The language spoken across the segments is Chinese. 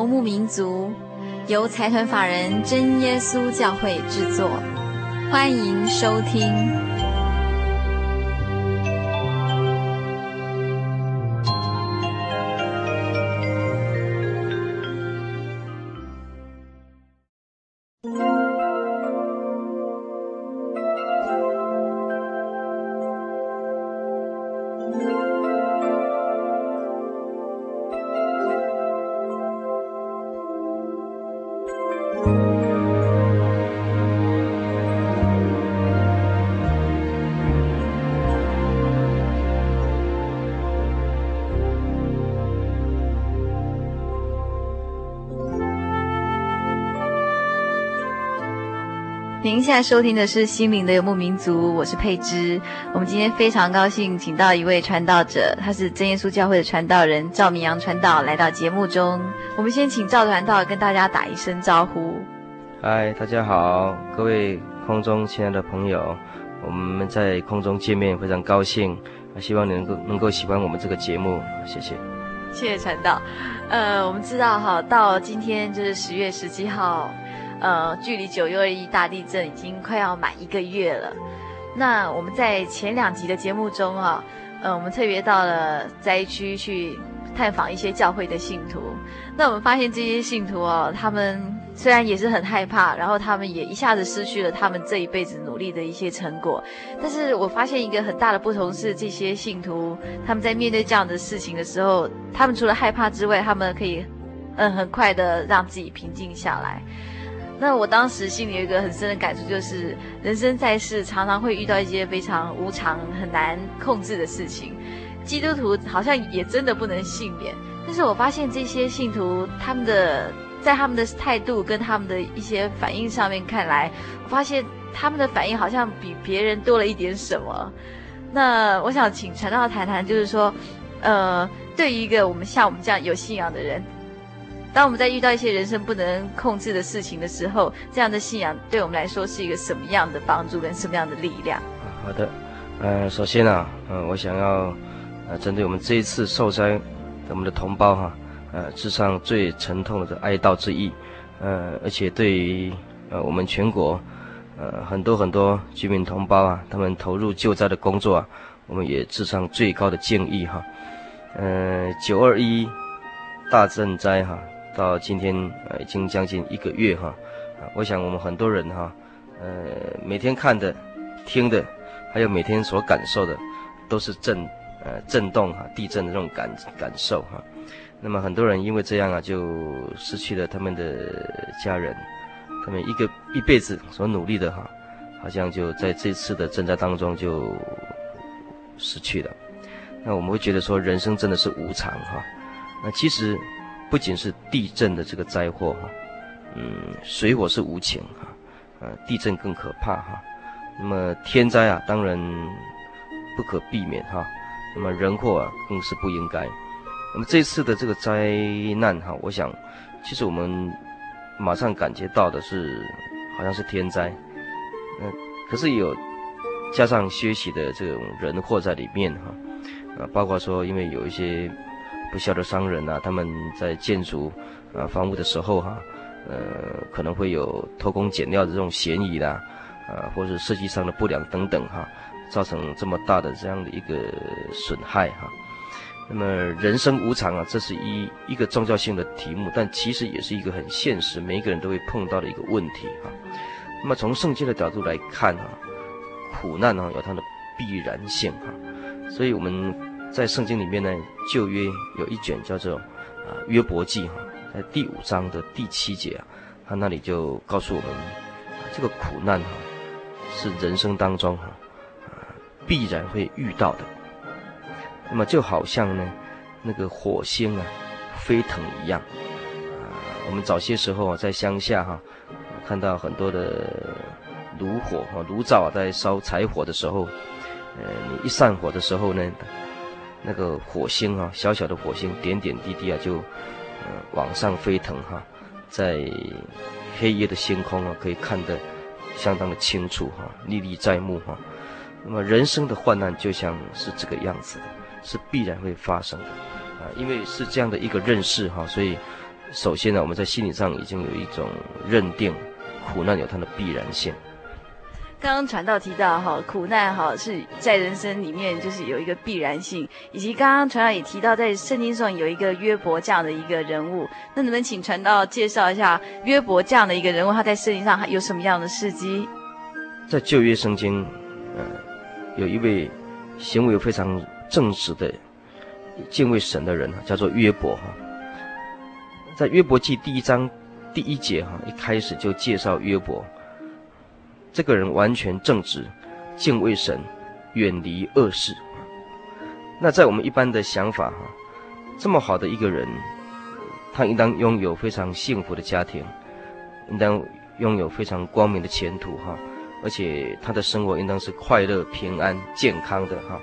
游牧民族，由财团法人真耶稣教会制作，欢迎收听。您现在收听的是《心灵的游牧民族》，我是佩芝。我们今天非常高兴，请到一位传道者，他是真耶稣教会的传道人赵明阳传道来到节目中。我们先请赵传道跟大家打一声招呼。嗨，大家好，各位空中亲爱的朋友，我们在空中见面非常高兴，希望你能够能够喜欢我们这个节目，谢谢。谢谢传道。呃，我们知道哈，到今天就是十月十七号。呃，距离九二一大地震已经快要满一个月了。那我们在前两集的节目中啊，呃，我们特别到了灾区去探访一些教会的信徒。那我们发现这些信徒哦，他们虽然也是很害怕，然后他们也一下子失去了他们这一辈子努力的一些成果。但是我发现一个很大的不同是，这些信徒他们在面对这样的事情的时候，他们除了害怕之外，他们可以嗯很快的让自己平静下来。那我当时心里有一个很深的感触，就是人生在世常常会遇到一些非常无常、很难控制的事情。基督徒好像也真的不能幸免。但是我发现这些信徒，他们的在他们的态度跟他们的一些反应上面看来，我发现他们的反应好像比别人多了一点什么。那我想请传道谈谈，就是说，呃，对于一个我们像我们这样有信仰的人。当我们在遇到一些人生不能控制的事情的时候，这样的信仰对我们来说是一个什么样的帮助跟什么样的力量？好的，呃，首先啊，呃，我想要呃，针对我们这一次受灾我们的同胞哈，呃，致上最沉痛的哀悼之意，呃，而且对于呃我们全国呃很多很多居民同胞啊，他们投入救灾的工作啊，我们也致上最高的敬意哈，呃，九二一大震灾哈。到今天呃已经将近一个月哈，啊，我想我们很多人哈，呃，每天看的、听的，还有每天所感受的，都是震呃震动哈，地震的这种感感受哈。那么很多人因为这样啊，就失去了他们的家人，他们一个一辈子所努力的哈，好像就在这次的震灾当中就失去了。那我们会觉得说，人生真的是无常哈。那其实。不仅是地震的这个灾祸哈，嗯，水火是无情哈，呃，地震更可怕哈。那么天灾啊，当然不可避免哈。那么人祸啊，更是不应该。那么这次的这个灾难哈，我想，其实我们马上感觉到的是，好像是天灾，嗯，可是有加上些许的这种人祸在里面哈，啊，包括说因为有一些。不肖的商人啊，他们在建筑啊房屋的时候哈、呃，可能会有偷工减料的这种嫌疑啦，啊，或者是设计上的不良等等哈，造成这么大的这样的一个损害哈。那么人生无常啊，这是一一个宗教性的题目，但其实也是一个很现实，每一个人都会碰到的一个问题哈。那么从圣经的角度来看哈，苦难啊有它的必然性哈，所以我们在圣经里面呢，旧约有一卷叫做啊约伯记哈，在第五章的第七节啊，他那里就告诉我们，这个苦难哈。是人生当中哈啊，必然会遇到的。那么就好像呢，那个火星啊，飞腾一样。啊，我们早些时候啊，在乡下哈，看到很多的炉火哈，炉灶啊，在烧柴火的时候，呃，你一散火的时候呢，那个火星啊，小小的火星，点点滴滴啊，就呃往上飞腾哈，在黑夜的星空啊，可以看得。相当的清楚哈，历历在目哈。那么人生的患难就像是这个样子的，是必然会发生的啊。因为是这样的一个认识哈，所以首先呢，我们在心理上已经有一种认定，苦难有它的必然性。刚刚传道提到哈，苦难哈是在人生里面就是有一个必然性，以及刚刚传道也提到在圣经上有一个约伯这样的一个人物，那能不能请传道介绍一下约伯这样的一个人物，他在圣经上有什么样的事迹？在旧约圣经，呃，有一位行为非常正直的敬畏神的人，叫做约伯哈。在约伯记第一章第一节哈，一开始就介绍约伯。这个人完全正直，敬畏神，远离恶事。那在我们一般的想法哈，这么好的一个人，他应当拥有非常幸福的家庭，应当拥有非常光明的前途哈，而且他的生活应当是快乐、平安、健康的哈。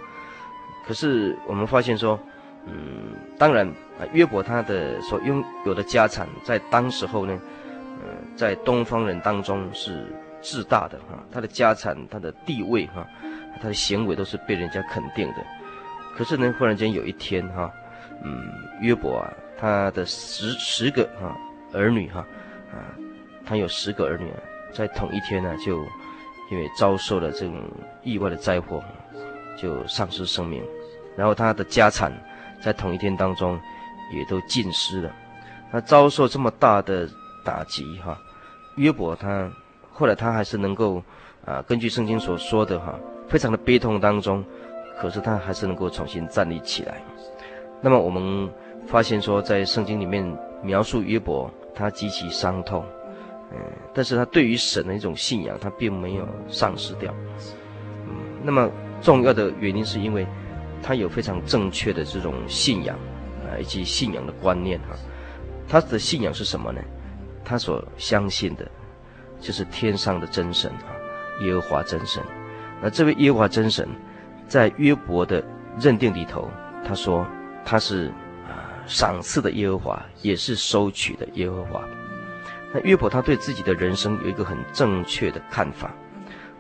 可是我们发现说，嗯，当然啊，约伯他的所拥有的家产，在当时候呢，呃，在东方人当中是。自大的哈，他的家产、他的地位哈，他的行为都是被人家肯定的。可是呢，忽然间有一天哈，嗯，约伯啊，他的十十个哈儿女哈，啊，他有十个儿女啊，在同一天呢，就因为遭受了这种意外的灾祸，就丧失生命。然后他的家产在同一天当中也都尽失了。他遭受这么大的打击哈，约伯他。后来他还是能够，啊，根据圣经所说的哈，非常的悲痛当中，可是他还是能够重新站立起来。那么我们发现说，在圣经里面描述约伯，他极其伤痛，嗯，但是他对于神的一种信仰，他并没有丧失掉。嗯，那么重要的原因是因为，他有非常正确的这种信仰，啊，以及信仰的观念哈。他的信仰是什么呢？他所相信的。就是天上的真神啊，耶和华真神。那这位耶和华真神，在约伯的认定里头，他说他是啊赏赐的耶和华，也是收取的耶和华。那约伯他对自己的人生有一个很正确的看法。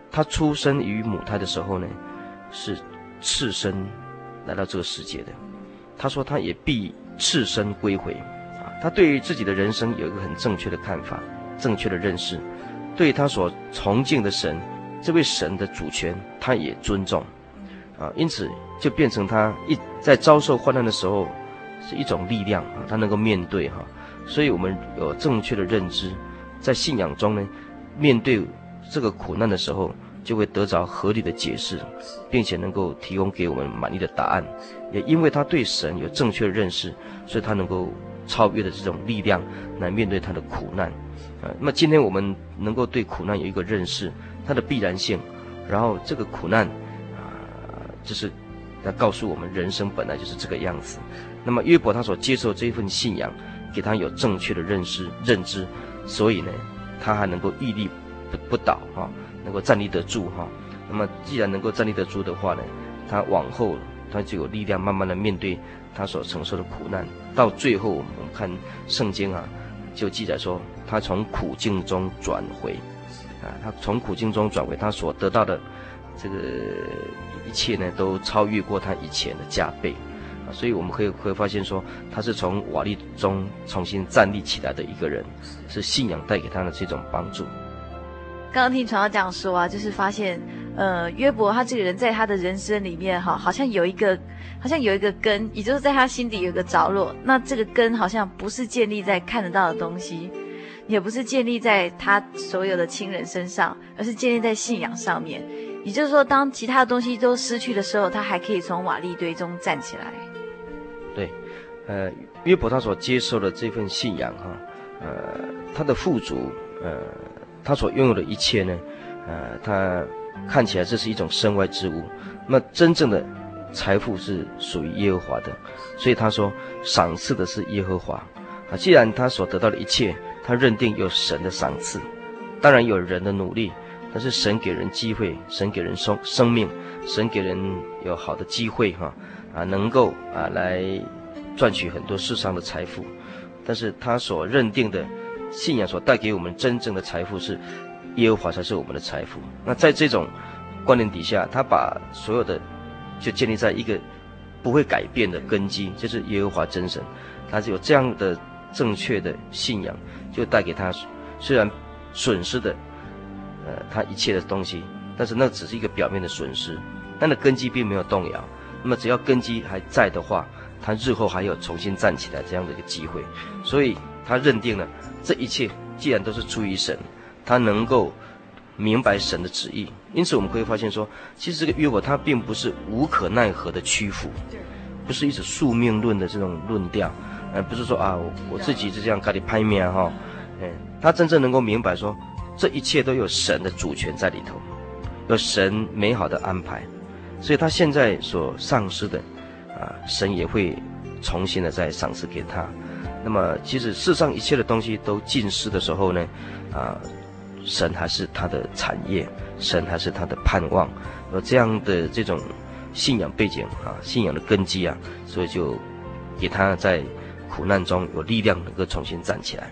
他出生于母胎的时候呢，是赤身来到这个世界的。他说他也必赤身归回啊。他对于自己的人生有一个很正确的看法，正确的认识。对他所崇敬的神，这位神的主权，他也尊重，啊，因此就变成他一在遭受患难的时候，是一种力量啊，他能够面对哈，所以我们有正确的认知，在信仰中呢，面对这个苦难的时候，就会得着合理的解释，并且能够提供给我们满意的答案。也因为他对神有正确的认识，所以他能够超越的这种力量来面对他的苦难。呃，那么今天我们能够对苦难有一个认识，它的必然性，然后这个苦难，啊，就是来告诉我们人生本来就是这个样子。那么约伯他所接受这一份信仰，给他有正确的认识认知，所以呢，他还能够屹立不不倒哈，能够站立得住哈。那么既然能够站立得住的话呢，他往后他就有力量慢慢的面对他所承受的苦难，到最后我们看圣经啊。就记载说，他从苦境中转回，啊，他从苦境中转回，他所得到的这个一切呢，都超越过他以前的加倍，啊，所以我们可以会发现说，他是从瓦砾中重新站立起来的一个人，是信仰带给他的这种帮助。刚刚听传道这样说啊，就是发现，呃，约伯他这个人在他的人生里面哈，好像有一个，好像有一个根，也就是在他心底有一个着落。那这个根好像不是建立在看得到的东西，也不是建立在他所有的亲人身上，而是建立在信仰上面。也就是说，当其他的东西都失去的时候，他还可以从瓦砾堆中站起来。对，呃，约伯他所接受的这份信仰哈，呃，他的富足，呃。他所拥有的一切呢，呃，他看起来这是一种身外之物。那真正的财富是属于耶和华的，所以他说赏赐的是耶和华。啊，既然他所得到的一切，他认定有神的赏赐，当然有人的努力，但是神给人机会，神给人生生命，神给人有好的机会哈，啊，能够啊来赚取很多世上的财富，但是他所认定的。信仰所带给我们真正的财富是耶和华才是我们的财富。那在这种观念底下，他把所有的就建立在一个不会改变的根基，就是耶和华真神。他是有这样的正确的信仰，就带给他虽然损失的呃他一切的东西，但是那只是一个表面的损失，但那根基并没有动摇。那么只要根基还在的话，他日后还有重新站起来这样的一个机会。所以他认定了。这一切既然都是出于神，他能够明白神的旨意，因此我们可以发现说，其实这个约伯他并不是无可奈何的屈服，不是一种宿命论的这种论调，而，不是说啊我，自己就这样给你拍面哈，嗯，他真正能够明白说，这一切都有神的主权在里头，有神美好的安排，所以他现在所丧失的，啊，神也会重新的再赏赐给他。那么，其实世上一切的东西都尽失的时候呢，啊，神还是他的产业，神还是他的盼望，有这样的这种信仰背景啊，信仰的根基啊，所以就给他在苦难中有力量，能够重新站起来。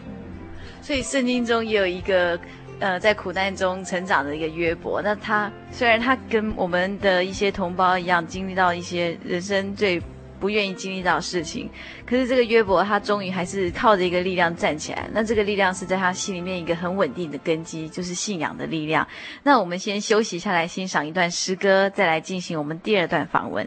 所以圣经中也有一个呃，在苦难中成长的一个约伯，那他虽然他跟我们的一些同胞一样，经历到一些人生最。不愿意经历到事情，可是这个约伯他终于还是靠着一个力量站起来。那这个力量是在他心里面一个很稳定的根基，就是信仰的力量。那我们先休息下来，欣赏一段诗歌，再来进行我们第二段访问。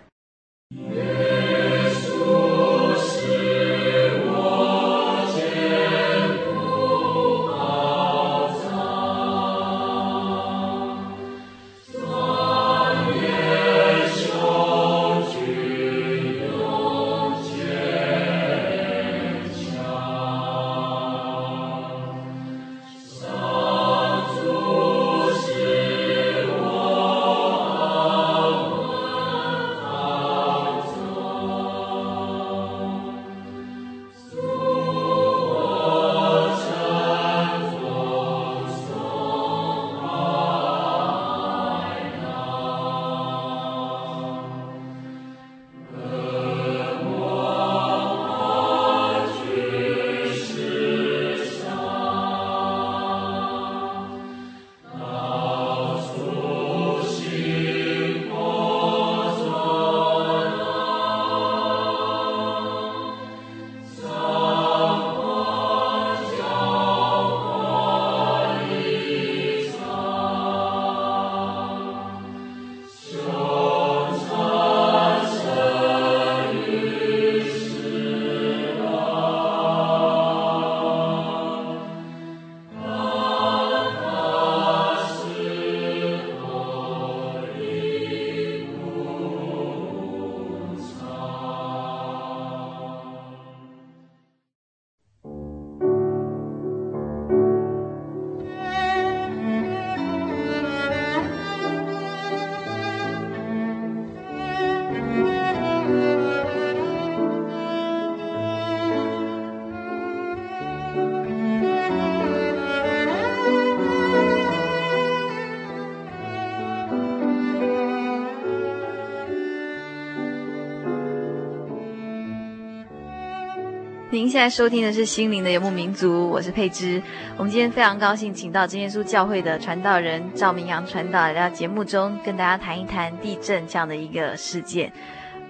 您现在收听的是《心灵的游牧民族》，我是佩芝。我们今天非常高兴，请到真耶稣教会的传道人赵明阳传道来到节目中，跟大家谈一谈地震这样的一个事件。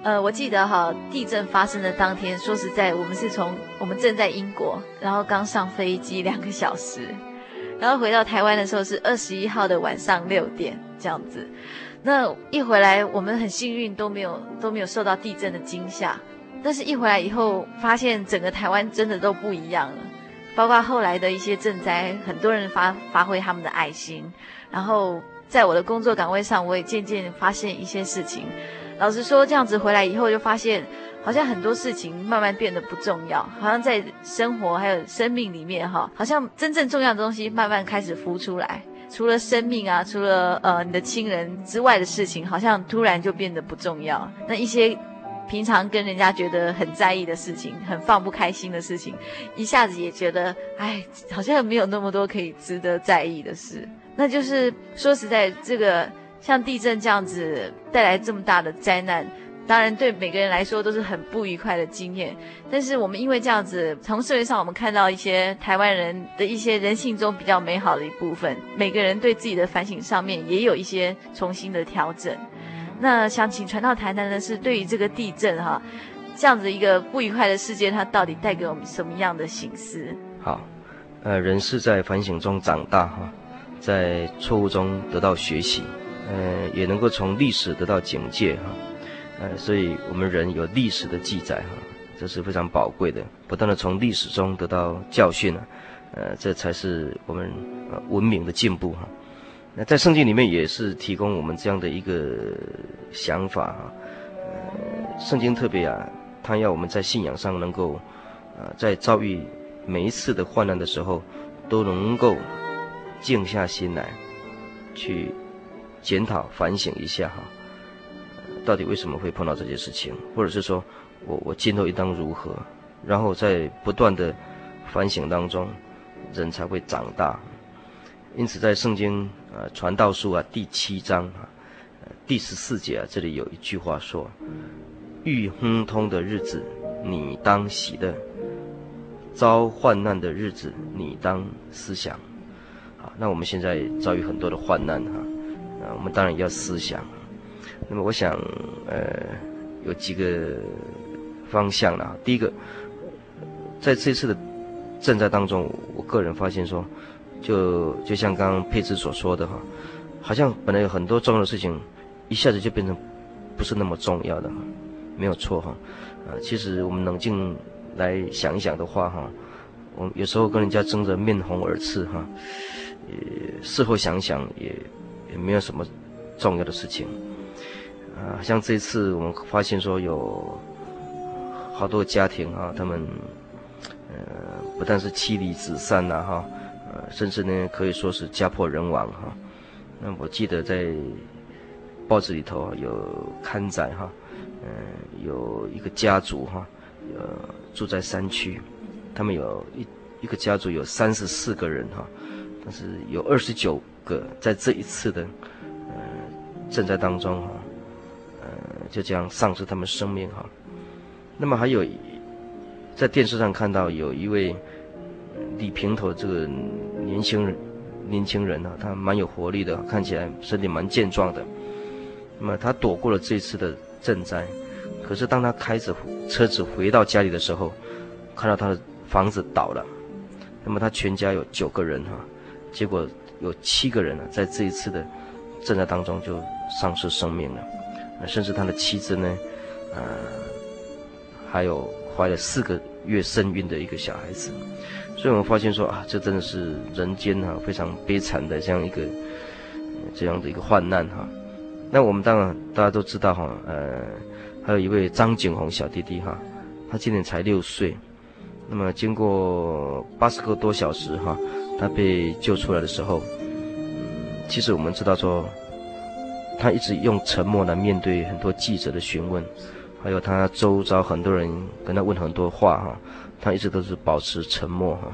呃，我记得哈，地震发生的当天，说实在，我们是从我们正在英国，然后刚上飞机两个小时，然后回到台湾的时候是二十一号的晚上六点这样子。那一回来，我们很幸运都没有都没有受到地震的惊吓，但是一回来以后，发现整个台湾真的都不一样了。包括后来的一些赈灾，很多人发发挥他们的爱心。然后在我的工作岗位上，我也渐渐发现一些事情。老实说，这样子回来以后，就发现好像很多事情慢慢变得不重要，好像在生活还有生命里面，哈，好像真正重要的东西慢慢开始浮出来。除了生命啊，除了呃你的亲人之外的事情，好像突然就变得不重要。那一些。平常跟人家觉得很在意的事情，很放不开心的事情，一下子也觉得，哎，好像没有那么多可以值得在意的事。那就是说实在，这个像地震这样子带来这么大的灾难，当然对每个人来说都是很不愉快的经验。但是我们因为这样子，从社会上我们看到一些台湾人的一些人性中比较美好的一部分，每个人对自己的反省上面也有一些重新的调整。那想请传道谈谈的是，对于这个地震哈，这样子一个不愉快的事件，它到底带给我们什么样的省思？好，呃，人是在反省中长大哈，在错误中得到学习，呃，也能够从历史得到警戒哈，呃，所以我们人有历史的记载哈，这是非常宝贵的，不断的从历史中得到教训啊，呃，这才是我们文明的进步哈。那在圣经里面也是提供我们这样的一个想法啊，呃，圣经特别啊，他要我们在信仰上能够，呃，在遭遇每一次的患难的时候，都能够静下心来，去检讨反省一下哈，到底为什么会碰到这些事情，或者是说我我今后应当如何，然后在不断的反省当中，人才会长大。因此，在圣经呃传道书啊第七章啊，第十四节啊，这里有一句话说：“遇亨通的日子，你当喜乐；遭患难的日子，你当思想。”啊，那我们现在遭遇很多的患难哈，啊，我们当然要思想。那么，我想呃有几个方向了。第一个，在这次的賑灾当中，我个人发现说。就就像刚刚佩芝所说的哈，好像本来有很多重要的事情，一下子就变成不是那么重要的哈，没有错哈，啊，其实我们冷静来想一想的话哈，我们有时候跟人家争着面红耳赤哈，也事后想想也也没有什么重要的事情，啊，像这次我们发现说有好多家庭啊，他们呃不但是妻离子散呐哈。呃，甚至呢，可以说是家破人亡哈。那我记得在报纸里头有刊载哈，呃，有一个家族哈，呃，住在山区，他们有一一个家族有三十四个人哈，但是有二十九个在这一次的呃賑灾当中哈，呃，就这样丧失他们生命哈。那么还有在电视上看到有一位。李平头这个年轻人，年轻人啊，他蛮有活力的，看起来身体蛮健壮的。那么他躲过了这次的賑灾，可是当他开着车子回到家里的时候，看到他的房子倒了。那么他全家有九个人哈，结果有七个人呢，在这一次的震灾当中就丧失生命了。甚至他的妻子呢，呃，还有怀了四个月身孕的一个小孩子。所以我们发现说啊，这真的是人间哈、啊、非常悲惨的这样一个这样的一个患难哈。那我们当然大家都知道哈，呃，还有一位张景宏小弟弟哈，他今年才六岁。那么经过八十个多小时哈，他被救出来的时候，嗯，其实我们知道说，他一直用沉默来面对很多记者的询问，还有他周遭很多人跟他问很多话哈。他一直都是保持沉默哈，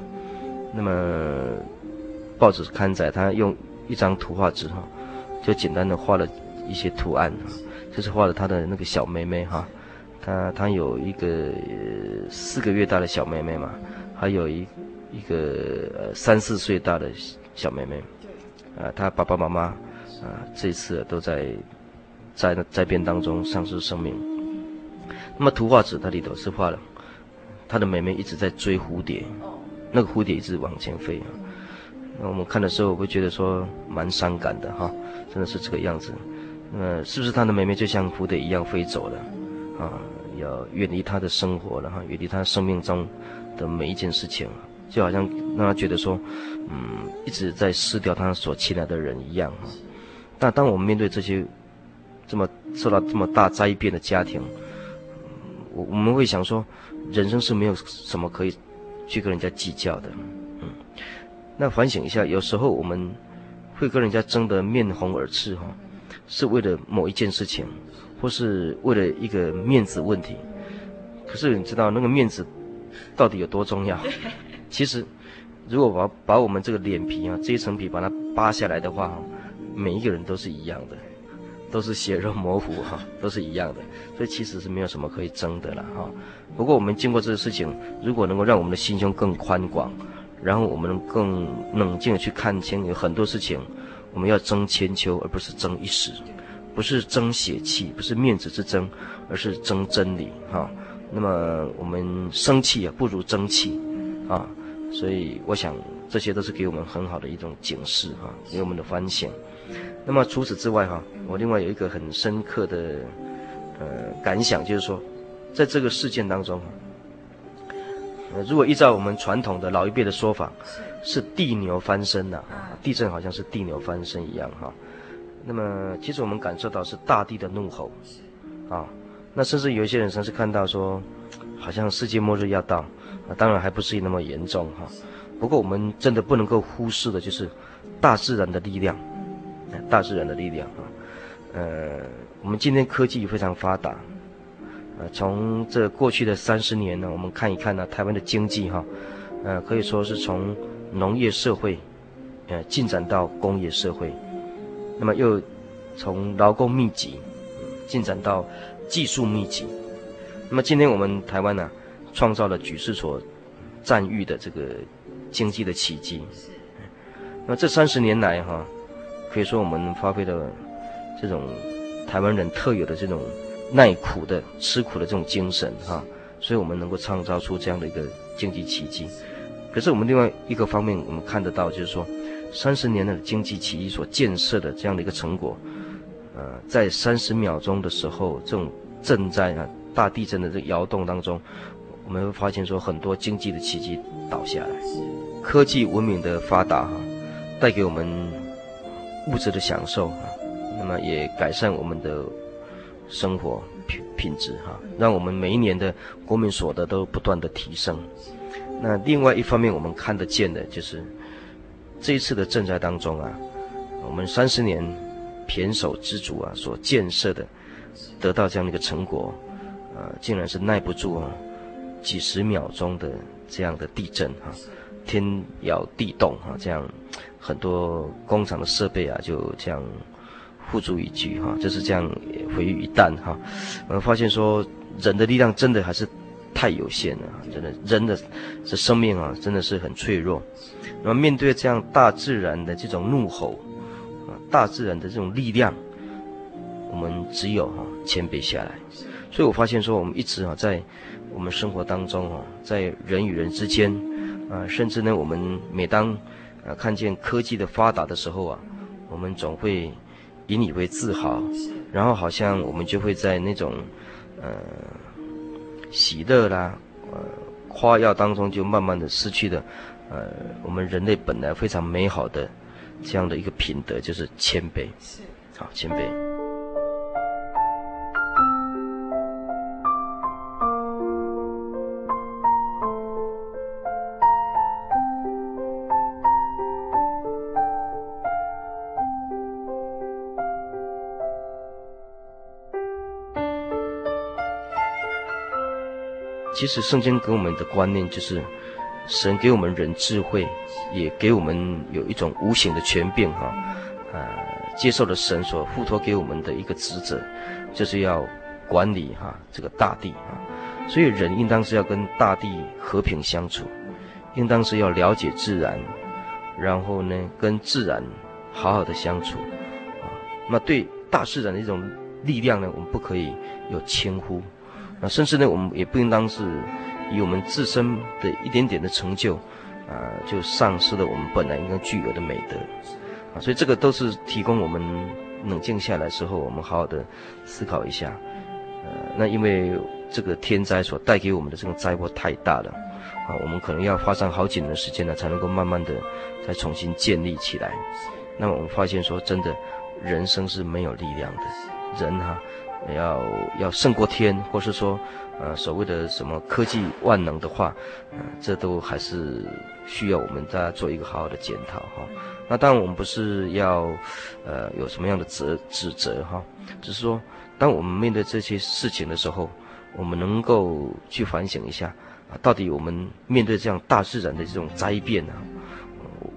那么报纸刊载他用一张图画纸哈，就简单的画了一些图案，就是画了他的那个小妹妹哈，他他有一个四个月大的小妹妹嘛，还有一一个三四岁大的小妹妹，啊，他爸爸妈妈啊这次都在在灾变当中丧失生命，那么图画纸它里头是画了。他的妹妹一直在追蝴蝶，那个蝴蝶一直往前飞啊。那我们看的时候，我会觉得说蛮伤感的哈，真的是这个样子。那么是不是他的妹妹就像蝴蝶一样飞走了啊？要远离他的生活了哈，远离他生命中的每一件事情，就好像让他觉得说，嗯，一直在失掉他所亲爱的人一样哈。但当我们面对这些这么受到这么大灾变的家庭，我我们会想说，人生是没有什么可以去跟人家计较的，嗯。那反省一下，有时候我们会跟人家争得面红耳赤哈，是为了某一件事情，或是为了一个面子问题。可是你知道那个面子到底有多重要？其实，如果把把我们这个脸皮啊这一层皮把它扒下来的话，每一个人都是一样的，都是血肉模糊哈，都是一样的。所以其实是没有什么可以争的了哈。不过我们经过这个事情，如果能够让我们的心胸更宽广。然后我们能更冷静地去看清，有很多事情，我们要争千秋，而不是争一时，不是争血气，不是面子之争，而是争真理哈。那么我们生气啊，不如争气啊。所以我想，这些都是给我们很好的一种警示哈，给我们的反省。那么除此之外哈，我另外有一个很深刻的呃感想，就是说，在这个事件当中。如果依照我们传统的老一辈的说法，是地牛翻身呐，地震好像是地牛翻身一样哈。那么其实我们感受到是大地的怒吼，啊，那甚至有一些人甚至看到说，好像世界末日要到，啊，当然还不至于那么严重哈。不过我们真的不能够忽视的就是大自然的力量，大自然的力量啊。呃，我们今天科技非常发达。呃，从这过去的三十年呢，我们看一看呢，台湾的经济哈，呃，可以说是从农业社会，呃，进展到工业社会，那么又从劳工密集，进展到技术密集，那么今天我们台湾呢，创造了举世所赞誉的这个经济的奇迹。那这三十年来哈，可以说我们发挥了这种台湾人特有的这种。耐苦的、吃苦的这种精神，哈，所以我们能够创造出这样的一个经济奇迹。可是我们另外一个方面，我们看得到，就是说，三十年的经济奇迹所建设的这样的一个成果，呃，在三十秒钟的时候，这种震灾啊、大地震的这个摇动当中，我们会发现说，很多经济的奇迹倒下来。科技文明的发达，哈，带给我们物质的享受，啊，那么也改善我们的。生活品品质哈，让我们每一年的国民所得都不断的提升。那另外一方面，我们看得见的就是这一次的賑灾当中啊，我们三十年胼手胝足啊所建设的，得到这样的一个成果，啊，竟然是耐不住啊几十秒钟的这样的地震哈，天摇地动哈，这样很多工厂的设备啊就这样。付诸一炬哈，就是这样毁于一旦哈。我发现说，人的力量真的还是太有限了，真的，人的这生命啊，真的是很脆弱。那么面对这样大自然的这种怒吼，啊，大自然的这种力量，我们只有哈谦卑下来。所以我发现说，我们一直啊在我们生活当中啊，在人与人之间啊，甚至呢，我们每当啊看见科技的发达的时候啊，我们总会。引以为自豪，然后好像我们就会在那种，呃，喜乐啦，呃，夸耀当中，就慢慢的失去了，呃，我们人类本来非常美好的这样的一个品德，就是谦卑，好，谦卑。其实圣经给我们的观念就是，神给我们人智慧，也给我们有一种无形的权柄哈，呃，接受了神所付托给我们的一个职责，就是要管理哈这个大地啊，所以人应当是要跟大地和平相处，应当是要了解自然，然后呢跟自然好好的相处啊，那对大自然的一种力量呢，我们不可以有轻忽。甚至呢，我们也不应当是以我们自身的一点点的成就，啊，就丧失了我们本来应该具有的美德，啊，所以这个都是提供我们冷静下来之后，我们好好的思考一下，呃，那因为这个天灾所带给我们的这种灾祸太大了，啊，我们可能要花上好几年的时间呢，才能够慢慢的再重新建立起来。那么我们发现说，真的，人生是没有力量的，人哈，要要胜过天，或是说。呃，所谓的什么科技万能的话，呃，这都还是需要我们大家做一个好好的检讨哈。那当然，我们不是要，呃，有什么样的责指责哈，只是说，当我们面对这些事情的时候，我们能够去反省一下啊，到底我们面对这样大自然的这种灾变啊，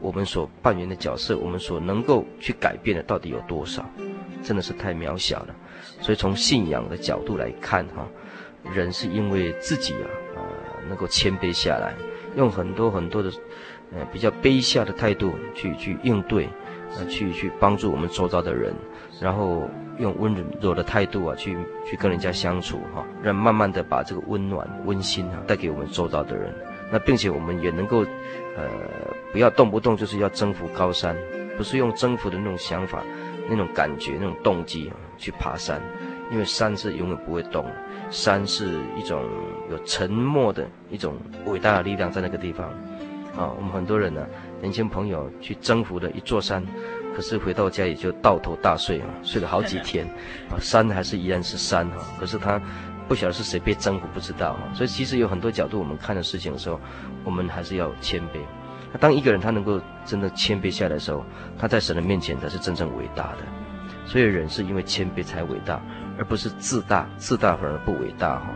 我们所扮演的角色，我们所能够去改变的到底有多少？真的是太渺小了。所以从信仰的角度来看哈。人是因为自己啊，呃，能够谦卑下来，用很多很多的，呃，比较卑下的态度去去应对，呃，去去帮助我们周遭的人，然后用温柔的态度啊，去去跟人家相处哈，让慢慢的把这个温暖温馨啊带给我们周遭的人。那并且我们也能够，呃，不要动不动就是要征服高山，不是用征服的那种想法、那种感觉、那种动机啊去爬山，因为山是永远不会动。山是一种有沉默的一种伟大的力量在那个地方，啊，我们很多人呢，年轻朋友去征服了一座山，可是回到家也就倒头大睡啊，睡了好几天，啊，山还是依然是山哈，可是他不晓得是谁被征服，不知道哈，所以其实有很多角度我们看的事情的时候，我们还是要谦卑。那当一个人他能够真的谦卑下来的时候，他在神的面前才是真正伟大的。所以人是因为谦卑才伟大。而不是自大，自大反而不伟大哈，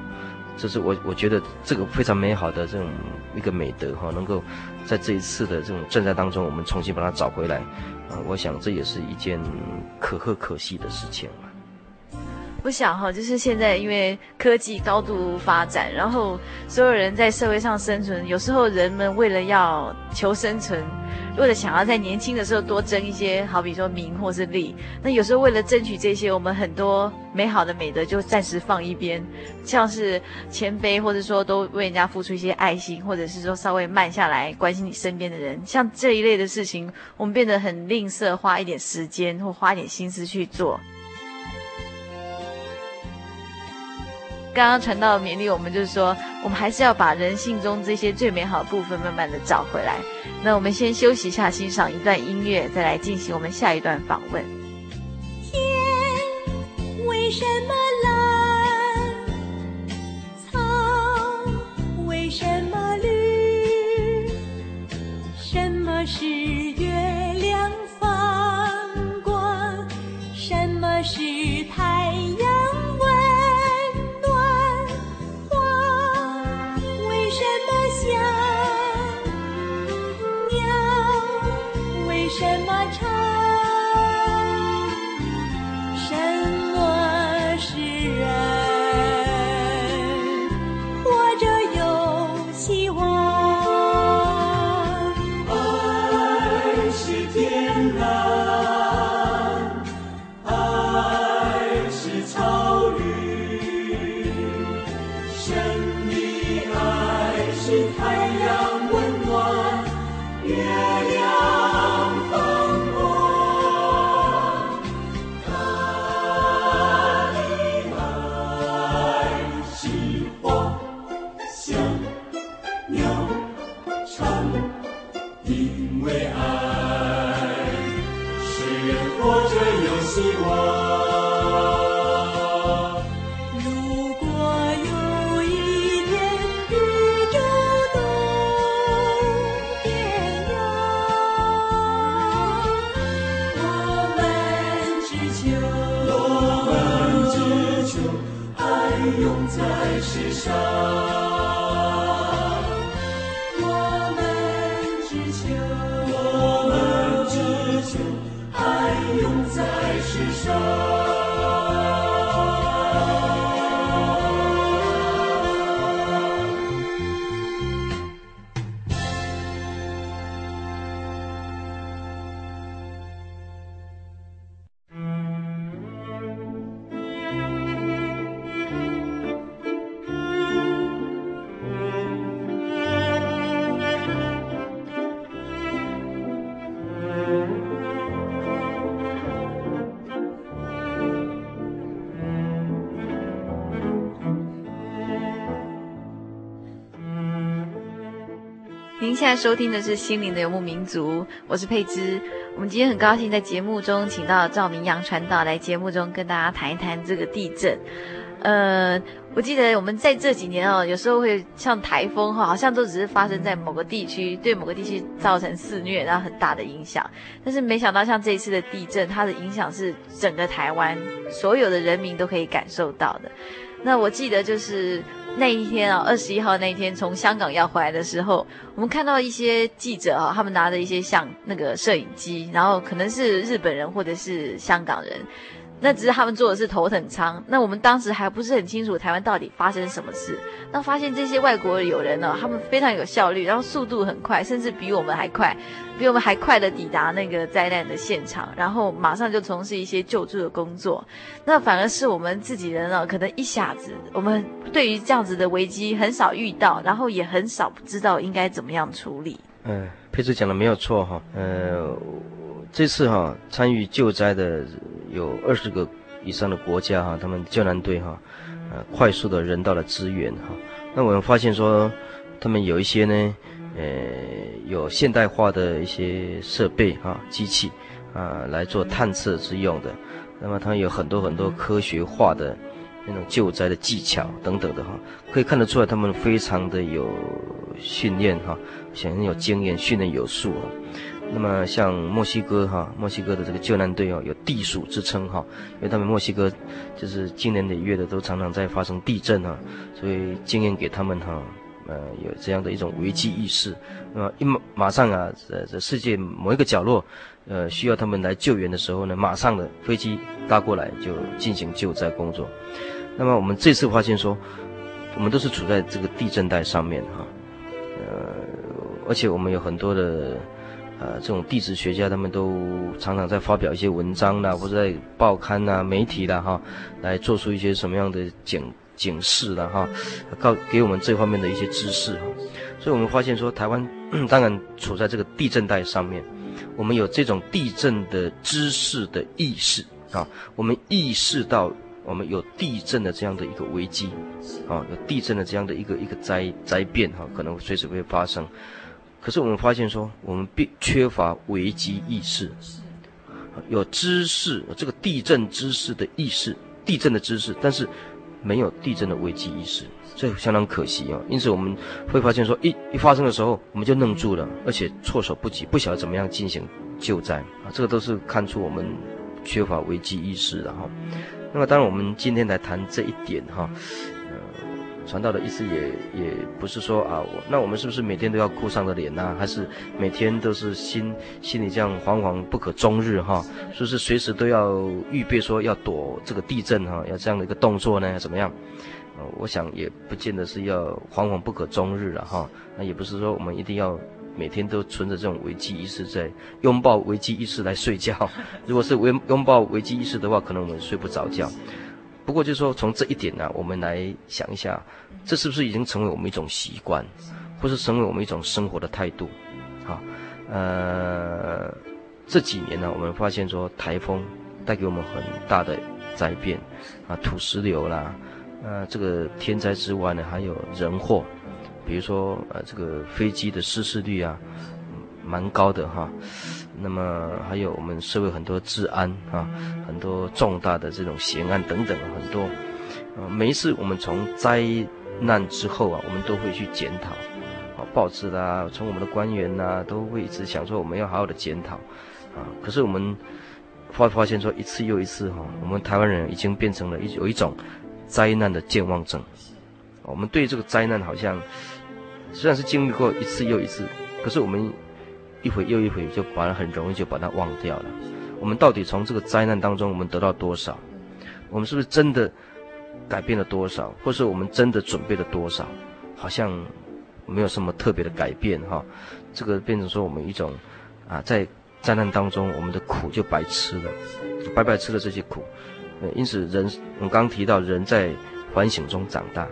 这是我我觉得这个非常美好的这种一个美德哈，能够在这一次的这种震灾当中，我们重新把它找回来，啊，我想这也是一件可贺可喜的事情。我想哈，就是现在因为科技高度发展，然后所有人在社会上生存，有时候人们为了要求生存，为了想要在年轻的时候多争一些，好比说名或是利，那有时候为了争取这些，我们很多美好的美德就暂时放一边，像是谦卑，或者说都为人家付出一些爱心，或者是说稍微慢下来关心你身边的人，像这一类的事情，我们变得很吝啬，花一点时间或花一点心思去做。刚刚传道勉励我们，就是说，我们还是要把人性中这些最美好的部分慢慢的找回来。那我们先休息一下，欣赏一段音乐，再来进行我们下一段访问。天为什么在世上。在收听的是《心灵的游牧民族》，我是佩芝。我们今天很高兴在节目中请到赵明阳传道来节目中跟大家谈一谈这个地震。呃，我记得我们在这几年哦，有时候会像台风哈，好像都只是发生在某个地区，对某个地区造成肆虐，然后很大的影响。但是没想到像这一次的地震，它的影响是整个台湾所有的人民都可以感受到的。那我记得就是那一天啊，二十一号那一天从香港要回来的时候，我们看到一些记者啊，他们拿着一些像那个摄影机，然后可能是日本人或者是香港人。那只是他们坐的是头等舱，那我们当时还不是很清楚台湾到底发生什么事。那发现这些外国友人呢，他们非常有效率，然后速度很快，甚至比我们还快，比我们还快的抵达那个灾难的现场，然后马上就从事一些救助的工作。那反而是我们自己人呢，可能一下子，我们对于这样子的危机很少遇到，然后也很少知道应该怎么样处理。嗯，佩芝讲的没有错哈，呃。这次哈参与救灾的有二十个以上的国家哈，他们救难队哈，呃，快速的人道的支援哈。那我们发现说，他们有一些呢，呃，有现代化的一些设备哈，机器啊，来做探测之用的。那么它有很多很多科学化的那种救灾的技巧等等的哈，可以看得出来他们非常的有训练哈，显然有经验，训练有素啊。那么像墨西哥哈，墨西哥的这个救难队哦，有地鼠之称哈，因为他们墨西哥就是经年累月的都常常在发生地震哈，所以经验给他们哈，呃，有这样的一种危机意识。那么一马马上啊，在这世界某一个角落，呃，需要他们来救援的时候呢，马上的飞机搭过来就进行救灾工作。那么我们这次发现说，我们都是处在这个地震带上面哈，呃，而且我们有很多的。呃，这种地质学家他们都常常在发表一些文章啦，或者在报刊呐、媒体啦，哈，来做出一些什么样的警警示啦，哈，告给我们这方面的一些知识哈。所以我们发现说，台湾 当然处在这个地震带上面，我们有这种地震的知识的意识啊，我们意识到我们有地震的这样的一个危机啊，有地震的这样的一个一个灾灾变哈，可能随时会发生。可是我们发现说，我们并缺乏危机意识，有知识，这个地震知识的意识，地震的知识，但是没有地震的危机意识，这相当可惜啊。因此我们会发现说，一一发生的时候，我们就愣住了，而且措手不及，不晓得怎么样进行救灾啊。这个都是看出我们缺乏危机意识的哈。那么当然，我们今天来谈这一点哈。传道的意思也也不是说啊，我那我们是不是每天都要哭丧着脸呢？还是每天都是心心里这样惶惶不可终日哈？是不是随时都要预备说要躲这个地震哈？要这样的一个动作呢？怎么样？呃，我想也不见得是要惶惶不可终日了哈。那也不是说我们一定要每天都存着这种危机意识在拥抱危机意识来睡觉。如果是拥拥抱危机意识的话，可能我们睡不着觉。不过就是说，从这一点呢、我们来想一下，这是不是已经成为我们一种习惯，或是成为我们一种生活的态度？好，呃，这几年呢，我们发现说，台风带给我们很大的灾变，啊，土石流啦，呃，这个天灾之外呢，还有人祸，比如说呃，这个飞机的失事率啊，蛮高的哈。那么还有我们社会很多治安啊，很多重大的这种险案等等很多，呃，每一次我们从灾难之后啊，我们都会去检讨，啊，报纸啦，从我们的官员呐、啊，都会一直想说我们要好好的检讨，啊，可是我们发发现说一次又一次哈，我们台湾人已经变成了一有一种灾难的健忘症，我们对这个灾难好像虽然是经历过一次又一次，可是我们。一回又一回，就把它很容易就把它忘掉了。我们到底从这个灾难当中，我们得到多少？我们是不是真的改变了多少？或是我们真的准备了多少？好像没有什么特别的改变哈。这个变成说我们一种啊，在灾难当中，我们的苦就白吃了，白白吃了这些苦。因此人，我们刚提到，人在反省中长大，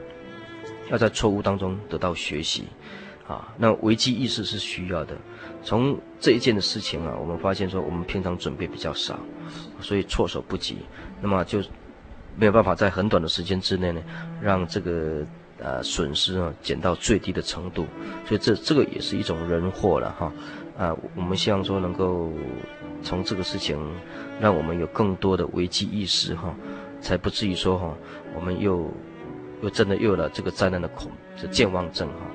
要在错误当中得到学习。啊，那危机意识是需要的。从这一件的事情啊，我们发现说，我们平常准备比较少，所以措手不及。那么就没有办法在很短的时间之内呢，让这个呃损失啊减到最低的程度，所以这这个也是一种人祸了哈。啊，我们希望说能够从这个事情，让我们有更多的危机意识哈，才不至于说哈，我们又又真的又有了这个灾难的恐，这健忘症哈。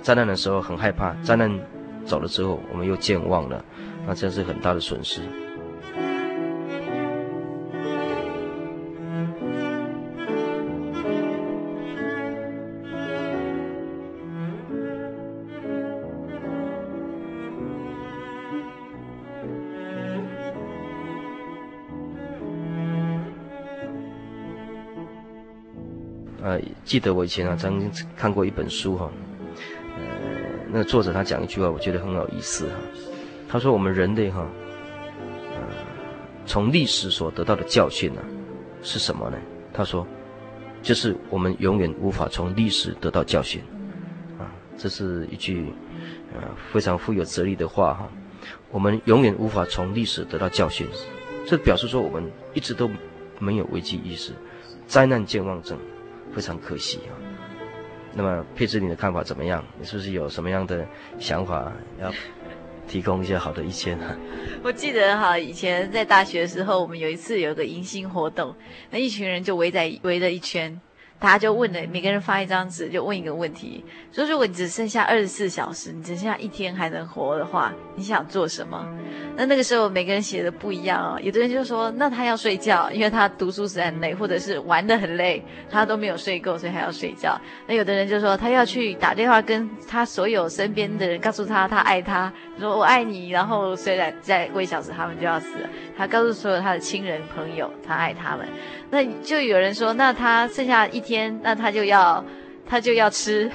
灾难的时候很害怕，灾难走了之后，我们又健忘了，那这是很大的损失。记得我以前啊，曾经看过一本书哈，那作者他讲一句话，我觉得很有意思哈。他说我们人类哈，呃，从历史所得到的教训呢，是什么呢？他说，就是我们永远无法从历史得到教训，啊，这是一句呃非常富有哲理的话哈。我们永远无法从历史得到教训，这表示说我们一直都没有危机意识，灾难健忘症。非常可惜啊。那么佩芝，你的看法怎么样？你是不是有什么样的想法要提供一些好的意见呢？我记得哈，以前在大学的时候，我们有一次有个迎新活动，那一群人就围在围了一圈。大家就问了，每个人发一张纸，就问一个问题：说如果你只剩下二十四小时，你只剩下一天还能活的话，你想做什么？那那个时候每个人写的不一样哦。有的人就说，那他要睡觉，因为他读书实在很累，或者是玩得很累，他都没有睡够，所以还要睡觉。那有的人就说，他要去打电话跟他所有身边的人，告诉他他爱他，说我爱你。然后虽然再过一小时他们就要死了，他告诉所有他的亲人朋友，他爱他们。那就有人说，那他剩下一天，那他就要，他就要吃，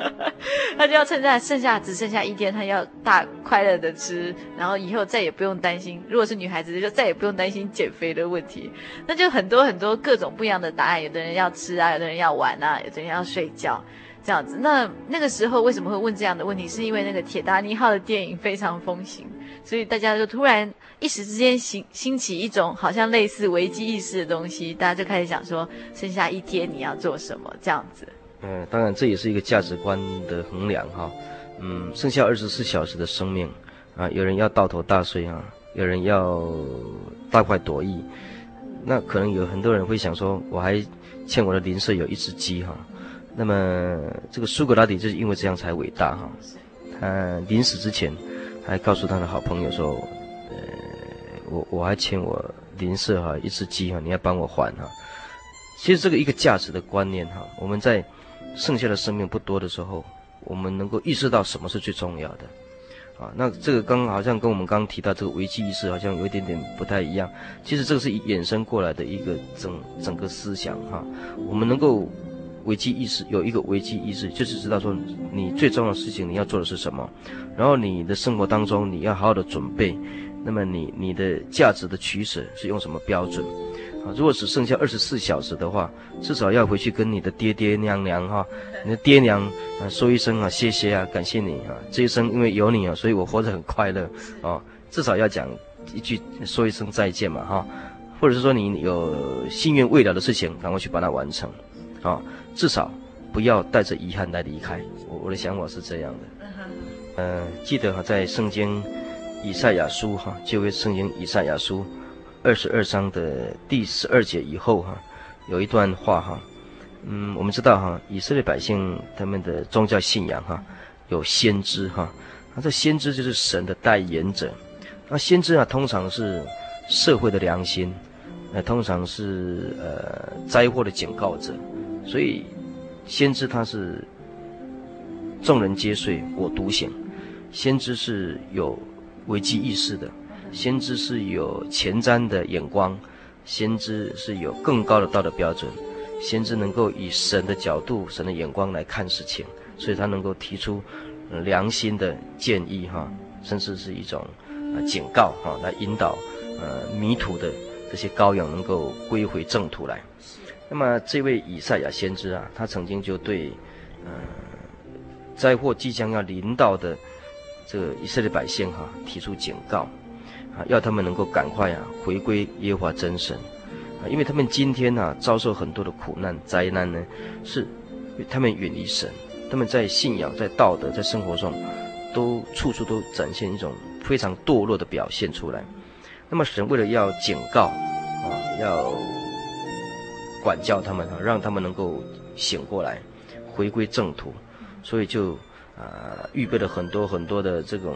他就要趁在剩下只剩下一天，他要大快乐的吃，然后以后再也不用担心，如果是女孩子就再也不用担心减肥的问题。那就很多很多各种不一样的答案，有的人要吃啊，有的人要玩啊，有的人要睡觉。这样子，那那个时候为什么会问这样的问题？是因为那个铁达尼号的电影非常风行，所以大家就突然一时之间兴兴起一种好像类似危机意识的东西，大家就开始想说，剩下一天你要做什么？这样子。嗯，当然这也是一个价值观的衡量哈。嗯，剩下二十四小时的生命啊，有人要倒头大睡啊，有人要大快朵颐，那可能有很多人会想说，我还欠我的邻舍有一只鸡哈。那么，这个苏格拉底就是因为这样才伟大哈。他临死之前，还告诉他的好朋友说：“呃，我我还欠我邻舍哈一只鸡哈，你要帮我还哈。”其实这个一个价值的观念哈，我们在剩下的生命不多的时候，我们能够意识到什么是最重要的啊。那这个刚刚好像跟我们刚刚提到这个危机意识好像有一点点不太一样。其实这个是衍生过来的一个整整个思想哈。我们能够。危机意识有一个危机意识，就是知道说你最重要的事情你要做的是什么，然后你的生活当中你要好好的准备，那么你你的价值的取舍是用什么标准？啊，如果只剩下二十四小时的话，至少要回去跟你的爹爹娘娘哈，你的爹娘啊说一声啊谢谢啊感谢你啊，这一生因为有你啊，所以我活得很快乐啊，至少要讲一句说一声再见嘛哈，或者是说你有心愿未了的事情，赶快去把它完成，啊。至少不要带着遗憾来离开。我我的想法是这样的。嗯呃，记得哈，在圣经以赛亚书哈，就为圣经以赛亚书二十二章的第十二节以后哈，有一段话哈。嗯，我们知道哈，以色列百姓他们的宗教信仰哈，有先知哈。那这先知就是神的代言者。那先知啊，通常是社会的良心，那通常是呃灾祸的警告者。所以，先知他是众人皆睡我独醒，先知是有危机意识的，先知是有前瞻的眼光，先知是有更高的道德标准，先知能够以神的角度、神的眼光来看事情，所以他能够提出良心的建议哈，甚至是一种警告哈，来引导呃迷途的这些羔羊能够归回正途来。那么这位以赛亚先知啊，他曾经就对，呃，灾祸即将要临到的这个以色列百姓哈、提出警告，啊，要他们能够赶快啊回归耶和华真神，啊，因为他们今天呢、啊、遭受很多的苦难灾难呢，是他们远离神，他们在信仰、在道德、在生活中，都处处都展现一种非常堕落的表现出来。那么神为了要警告啊，要管教他们啊，让他们能够醒过来，回归正途，所以就啊预备了很多很多的这种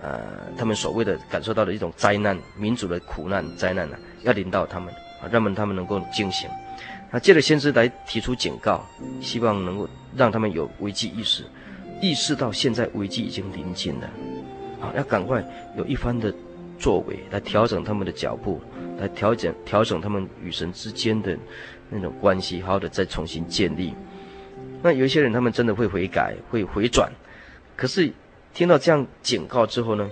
呃，他们所谓的感受到的一种灾难、民族的苦难灾难呢、啊，要临到他们啊，让他们他们能够惊醒。那借着先知来提出警告，希望能够让他们有危机意识，意识到现在危机已经临近了，啊，要赶快有一番的作为来调整他们的脚步，来调整调整他们与神之间的那种关系，好好的再重新建立。那有一些人他们真的会悔改，会回转，可是听到这样警告之后呢，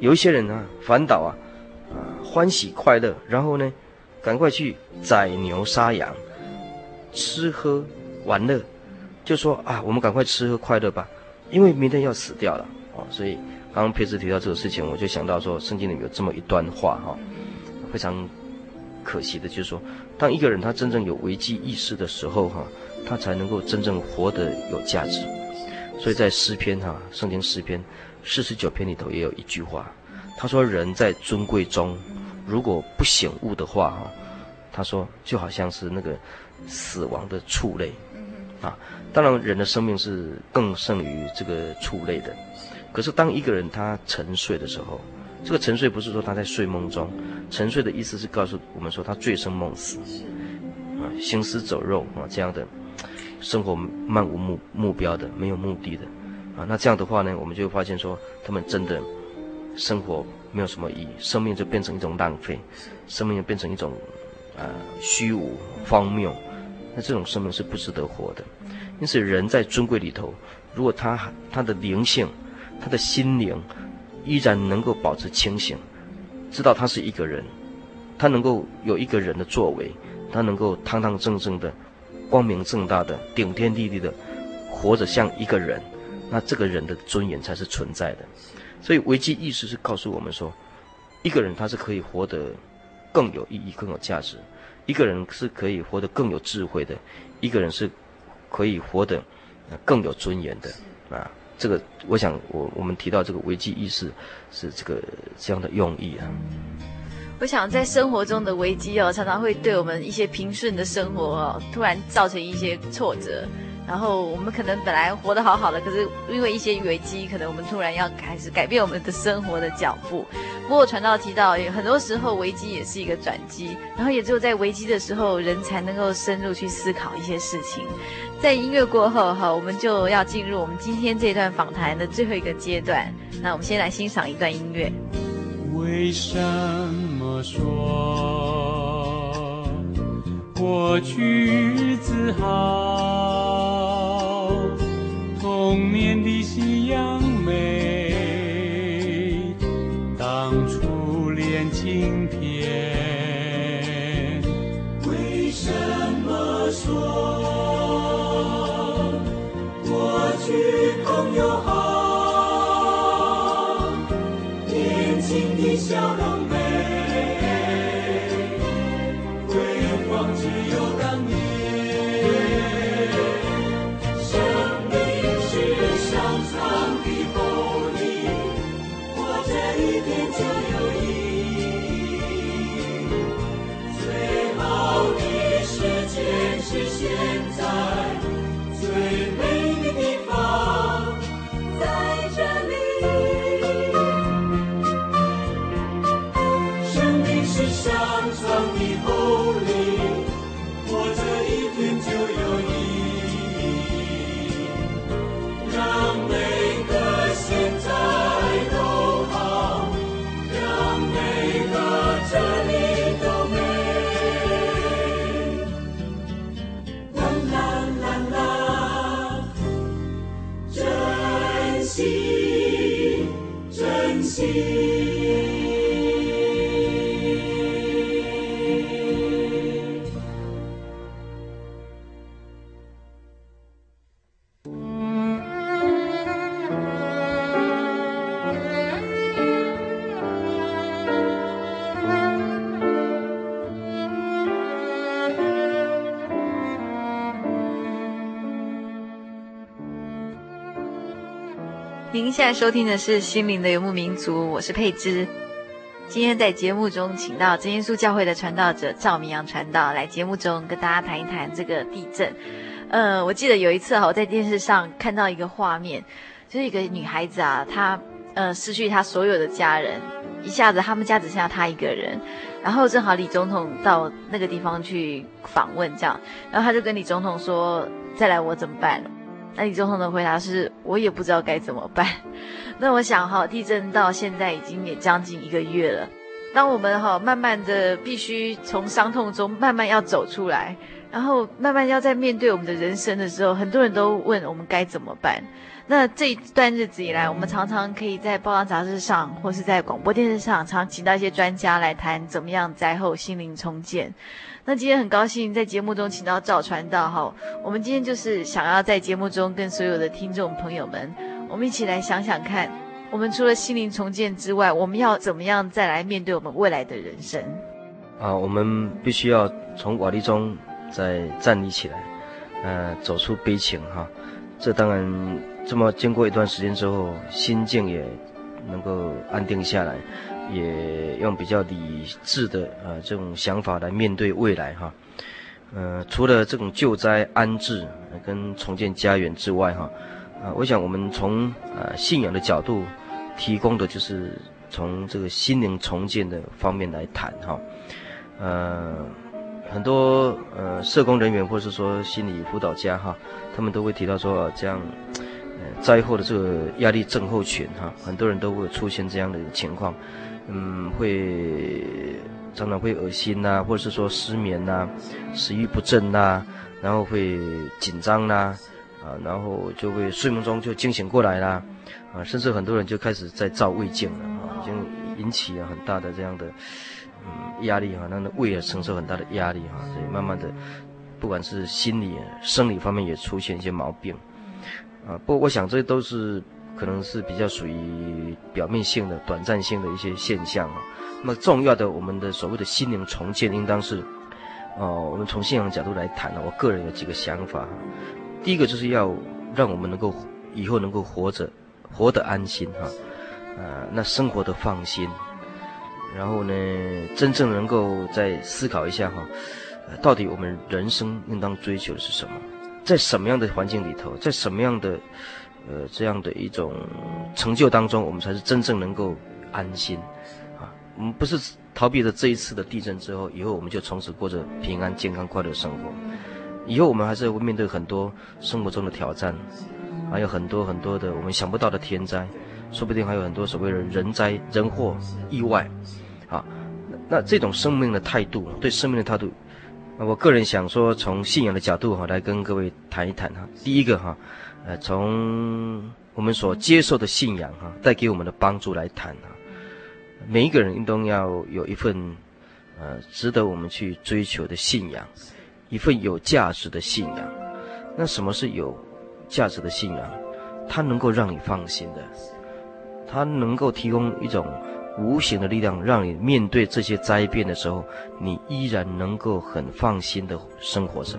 有一些人呢反倒啊啊欢喜快乐，然后呢。赶快去宰牛杀羊，吃喝玩乐，就说啊，我们赶快吃喝快乐吧，因为明天要死掉了哦。所以刚刚佩斯提到这个事情，我就想到说，圣经里有这么一段话哈，非常可惜的，就是说，当一个人他真正有危机意识的时候哈，他才能够真正活得有价值。所以在诗篇哈，圣经诗篇四十九篇里头也有一句话，他说：“人在尊贵中。”如果不醒悟的话，哈，他说就好像是那个死亡的畜类，啊，当然人的生命是更胜于这个畜类的。可是当一个人他沉睡的时候，这个沉睡不是说他在睡梦中，沉睡的意思是告诉我们说他醉生梦死，啊，行尸走肉啊这样的生活漫无目目标的，没有目的的，啊，那这样的话呢，我们就会发现说他们真的生活。没有什么意义，生命就变成一种浪费，生命就变成一种，呃，虚无荒谬，那这种生命是不值得活的。因此，人在尊贵里头，如果他他的灵性，他的心灵依然能够保持清醒，知道他是一个人，他能够有一个人的作为，他能够堂堂正正的、光明正大的、顶天立地的活着像一个人，那这个人的尊严才是存在的。所以危机意识是告诉我们说，一个人他是可以活得更有意义、更有价值；一个人是可以活得更有智慧的；一个人是可以活得更有尊严的。啊，这个我想我我们提到这个危机意识是这个这样的用意啊。我想在生活中的危机哦，常常会对我们一些平顺的生活哦，突然造成一些挫折。然后我们可能本来活得好好的，可是因为一些危机，可能我们突然要开始改变我们的生活的脚步。不过传道提到，很多时候危机也是一个转机，然后也只有在危机的时候，人才能够深入去思考一些事情。在音乐过后哈，我们就要进入我们今天这段访谈的最后一个阶段。那我们先来欣赏一段音乐。为什么说过去日子好，童年的夕阳美，当初恋情朋友现在收听的是《心灵的游牧民族》，我是佩芝。今天在节目中请到真耶稣教会的传道者赵明阳传道来节目中跟大家谈一谈这个地震。呃，我记得有一次哈，我在电视上看到一个画面，就是一个女孩子啊，她呃失去她所有的家人，一下子他们家只剩下她一个人，然后正好李总统到那个地方去访问，这样，然后他就跟李总统说：“再来我怎么办？”那李总统的回答是：“我也不知道该怎么办。”那我想哈，地震到现在已经也将近一个月了。当我们哈慢慢的必须从伤痛中慢慢要走出来，然后慢慢要在面对我们的人生的时候，很多人都问我们该怎么办。那这一段日子以来，我们常常可以在报章杂志上，或是在广播电视上，常请到一些专家来谈怎么样灾后心灵重建。那今天很高兴在节目中请到赵传道哈，我们今天就是想要在节目中跟所有的听众朋友们。我们一起来想想看，我们除了心灵重建之外，我们要怎么样再来面对我们未来的人生？啊，我们必须要从瓦砾中再站立起来，呃，走出悲情哈。这当然，这么经过一段时间之后，心境也能够安定下来，也用比较理智的呃这种想法来面对未来哈。呃，除了这种救灾安置跟重建家园之外哈。啊，我想我们从呃信仰的角度提供的就是从这个心灵重建的方面来谈哈，呃，很多呃社工人员或是说心理辅导家哈，他们都会提到说这样，呃灾后的这个压力症候群哈，很多人都会出现这样的情况，嗯，会常常会恶心呐，或者是说失眠呐，食欲不振呐，然后会紧张呐。啊，然后就会睡梦中就惊醒过来啦，啊，甚至很多人就开始在照胃镜了，啊，已经引起了很大的这样的嗯压力哈，那那胃也承受很大的压力哈，所以慢慢的，不管是心理、生理方面也出现一些毛病，啊，不过我想这都是可能是比较属于表面性的、短暂性的一些现象啊。那么重要的，我们的所谓的心灵重建，应当是，哦，我们从信仰角度来谈呢，我个人有几个想法。第一个就是要让我们能够以后能够活着，活得安心哈，呃，那生活的放心，然后呢，真正能够再思考一下哈，到底我们人生应当追求的是什么？在什么样的环境里头，在什么样的呃这样的一种成就当中，我们才是真正能够安心啊？我们不是逃避了这一次的地震之后，以后我们就从此过着平安、健康、快乐的生活。以后我们还是会面对很多生活中的挑战，还有很多很多的我们想不到的天灾，说不定还有很多所谓的人灾人祸意外，啊，那这种生命的态度，对生命的态度，我个人想说，从信仰的角度哈来跟各位谈一谈哈。第一个哈，呃，从我们所接受的信仰哈带给我们的帮助来谈哈，每一个人都要有一份呃值得我们去追求的信仰。一份有价值的信仰，那什么是有价值的信仰？它能够让你放心的，它能够提供一种无形的力量，让你面对这些灾变的时候，你依然能够很放心的生活着。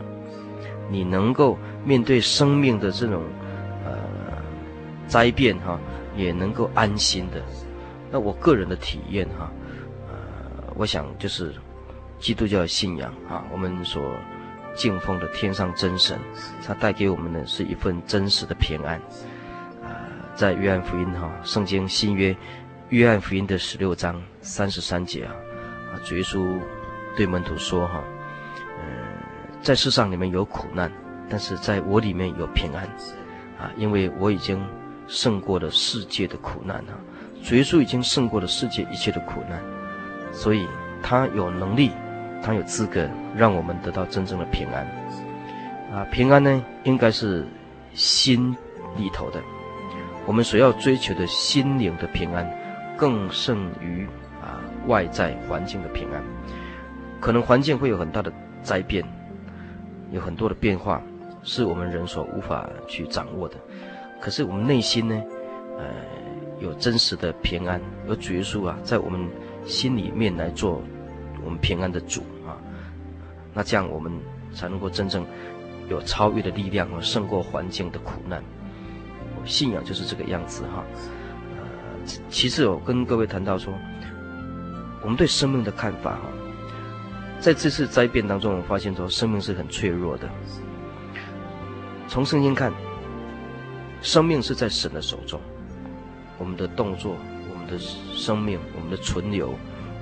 你能够面对生命的这种呃灾变哈，也能够安心的。那我个人的体验哈，呃，我想就是基督教的信仰啊，我们所。敬奉的天上真神，他带给我们的是一份真实的平安。在约翰福音哈，圣经新约约翰福音的十六章三十三节啊，啊，主耶稣对门徒说哈，嗯、在世上你们有苦难，但是在我里面有平安，啊，因为我已经胜过了世界的苦难啊，主耶稣已经胜过了世界一切的苦难，所以他有能力。他有资格让我们得到真正的平安，啊，平安呢，应该是心里头的，我们所要追求的心灵的平安，更胜于啊外在环境的平安。可能环境会有很大的灾变，有很多的变化，是我们人所无法去掌握的。可是我们内心呢，呃，有真实的平安，有主耶稣啊，在我们心里面来做。我们平安的主啊，那这样我们才能够真正有超越的力量和胜过环境的苦难。信仰就是这个样子哈。呃，其次我跟各位谈到说，我们对生命的看法哈，在这次灾变当中，我发现说生命是很脆弱的。从圣经看，生命是在神的手中，我们的动作、我们的生命、我们的存留，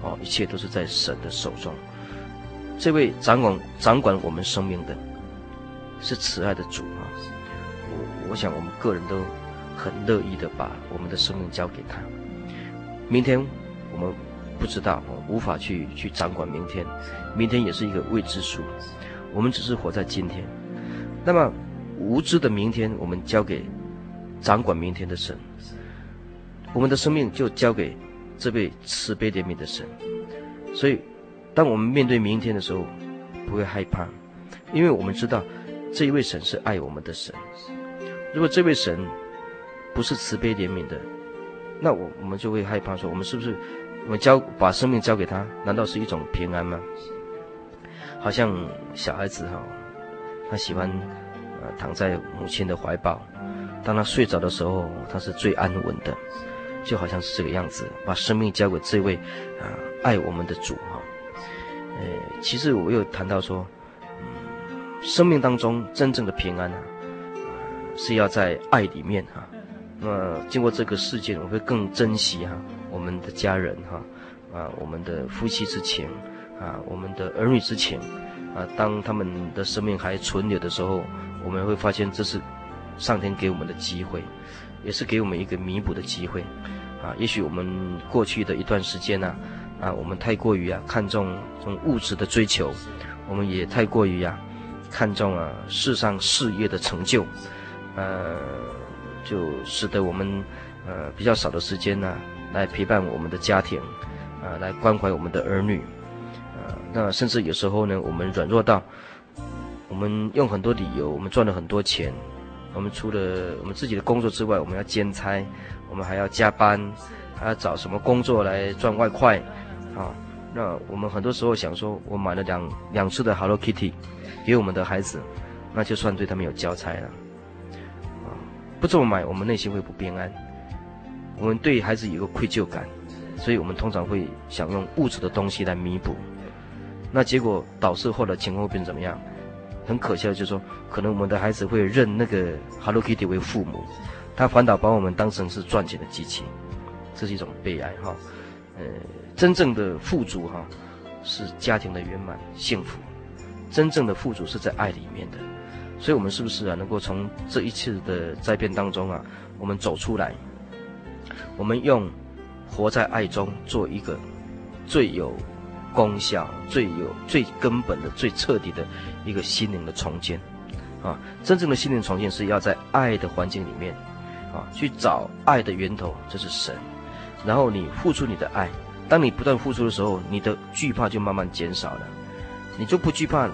哦，一切都是在神的手中。这位掌管掌管我们生命的，是慈爱的主！我想我们个人都很乐意的把我们的生命交给他。明天我们不知道，我无法去去掌管明天，明天也是一个未知数。我们只是活在今天。那么。无知的明天，我们交给掌管明天的神；我们的生命就交给这位慈悲怜悯的神。所以，当我们面对明天的时候，不会害怕，因为我们知道这一位神是爱我们的神。如果这位神不是慈悲怜悯的，那我我们就会害怕说：我们是不是我们交把生命交给他？难道是一种平安吗？好像小孩子哈，他喜欢。躺在母亲的怀抱，当他睡着的时候，他是最安稳的，就好像是这个样子，把生命交给这位啊爱我们的主哈。呃，其实我又谈到说，嗯，生命当中真正的平安啊，是要在爱里面哈。那么经过这个事件，我会更珍惜哈我们的家人哈，啊我们的夫妻之情，啊我们的儿女之情，啊当他们的生命还存留的时候。我们会发现这是上天给我们的机会，也是给我们一个弥补的机会，啊，也许我们过去的一段时间呢，啊，啊，我们太过于啊看重这种物质的追求，我们也太过于啊看重啊世上事业的成就，呃，就使得我们呃比较少的时间呢来陪伴我们的家庭，啊，来关怀我们的儿女，啊，那甚至有时候呢，我们软弱到。我们用很多理由，我们赚了很多钱，我们除了我们自己的工作之外，我们要兼差，我们还要加班，还要找什么工作来赚外快，啊，那我们很多时候想说，我买了两两次的 Hello Kitty 给我们的孩子，那就算对他们有交差了，不这么买，我们内心会不平安，我们对孩子有个愧疚感，所以我们通常会想用物质的东西来弥补，那结果导致后来情况会变怎么样？很可笑就是说，可能我们的孩子会认那个 Hello Kitty 为父母，他反倒把我们当成是赚钱的机器，这是一种悲哀哈。呃，真正的富足哈，是家庭的圆满幸福，真正的富足是在爱里面的。所以，我们是不是啊，能够从这一次的灾变当中啊，我们走出来，我们用活在爱中做一个最有。功效最有、最根本的、最彻底的一个心灵的重建，啊，真正的心灵重建是要在爱的环境里面，啊，去找爱的源头，这是神，然后你付出你的爱，当你不断付出的时候，你的惧怕就慢慢减少了，你就不惧怕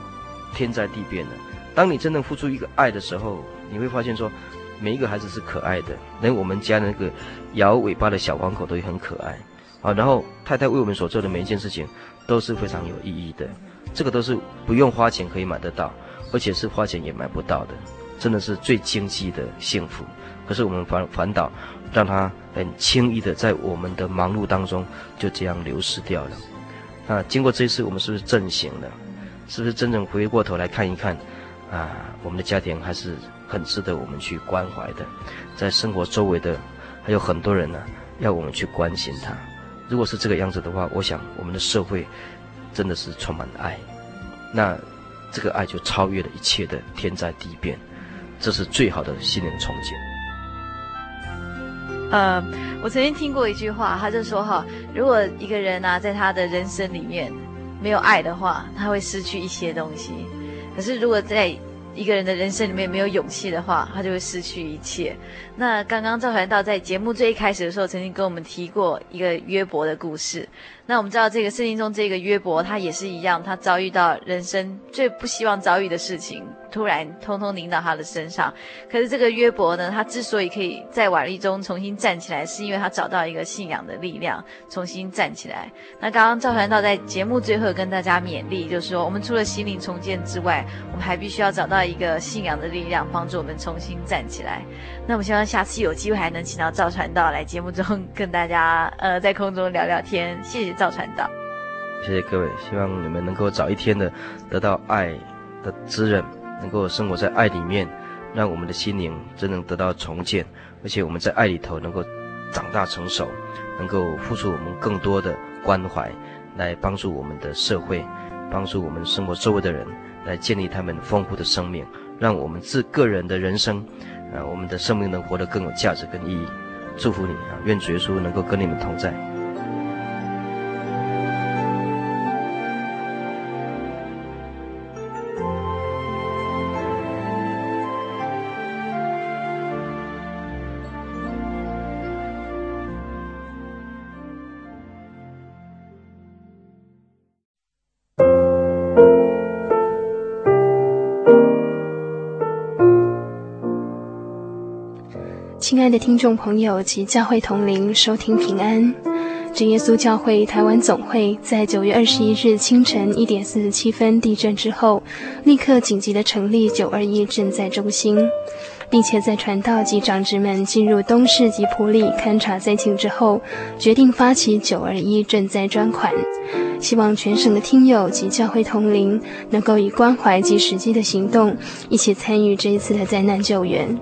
天灾地变了。当你真正付出一个爱的时候，你会发现说，每一个孩子是可爱的，连我们家那个摇尾巴的小黄狗都很可爱，啊，然后太太为我们所做的每一件事情。都是非常有意义的，这个都是不用花钱可以买得到，而且是花钱也买不到的，真的是最经济的幸福。可是我们反反倒让它很轻易的在我们的忙碌当中就这样流失掉了。那经过这一次，我们是不是振醒了？是不是真正回过头来看一看啊？我们的家庭还是很值得我们去关怀的，在生活周围的还有很多人呢，要我们去关心他。如果是这个样子的话，我想我们的社会真的是充满了爱，那这个爱就超越了一切的天灾地变，这是最好的心灵重建。呃，我曾经听过一句话，他就说哈，如果一个人啊，在他的人生里面没有爱的话，他会失去一些东西；可是如果在一个人的人生里面没有勇气的话，他就会失去一切。那刚刚赵传道在节目最一开始的时候，曾经跟我们提过一个约伯的故事。那我们知道，这个圣经中这个约伯，他也是一样，他遭遇到人生最不希望遭遇的事情，突然通通临到他的身上。可是这个约伯呢，他之所以可以在瓦砾中重新站起来，是因为他找到一个信仰的力量，重新站起来。那刚刚赵传道在节目最后跟大家勉励，就是说，我们除了心灵重建之外，我们还必须要找到一个信仰的力量，帮助我们重新站起来。那我们希望下次有机会还能请到赵传道来节目中跟大家呃在空中聊聊天。谢谢。赵传道，谢谢各位，希望你们能够早一天的得到爱的滋润，能够生活在爱里面，让我们的心灵真能得到重建，而且我们在爱里头能够长大成熟，能够付出我们更多的关怀，来帮助我们的社会，帮助我们生活周围的人，来建立他们丰富的生命，让我们自个人的人生，啊，我们的生命能活得更有价值跟意义。祝福你啊，愿主耶稣能够跟你们同在。亲爱的听众朋友及教会同龄，收听平安。真耶稣教会台湾总会在九月二十一日清晨一点四十七分地震之后，立刻紧急的成立九二一赈灾中心，并且在传道及长职们进入东势及埔里勘察灾情之后，决定发起九二一赈灾专款，希望全省的听友及教会同龄能够以关怀及实际的行动，一起参与这一次的灾难救援。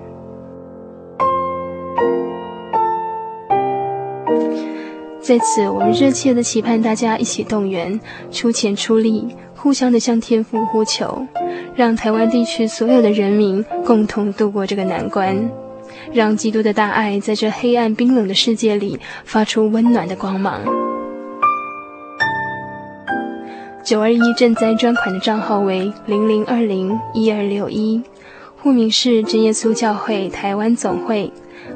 在此，我们热切的期盼大家一起动员，出钱出力，互相的向天父呼求，让台湾地区所有的人民共同度过这个难关，让基督的大爱在这黑暗冰冷的世界里发出温暖的光芒。九二一赈灾专款的账号为零零二零一二六一，户名是真耶稣教会台湾总会。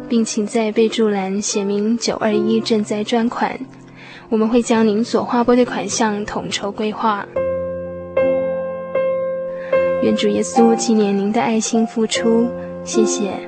并请在备注栏写明“九二一赈灾专款”，我们会将您所划拨的款项统筹规划。愿主耶稣纪念您的爱心付出，谢谢。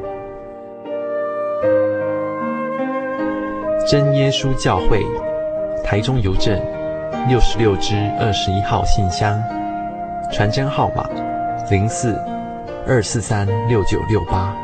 真耶稣教会，台中邮政六十六支二十一号信箱，传真号码零四二四三六九六八。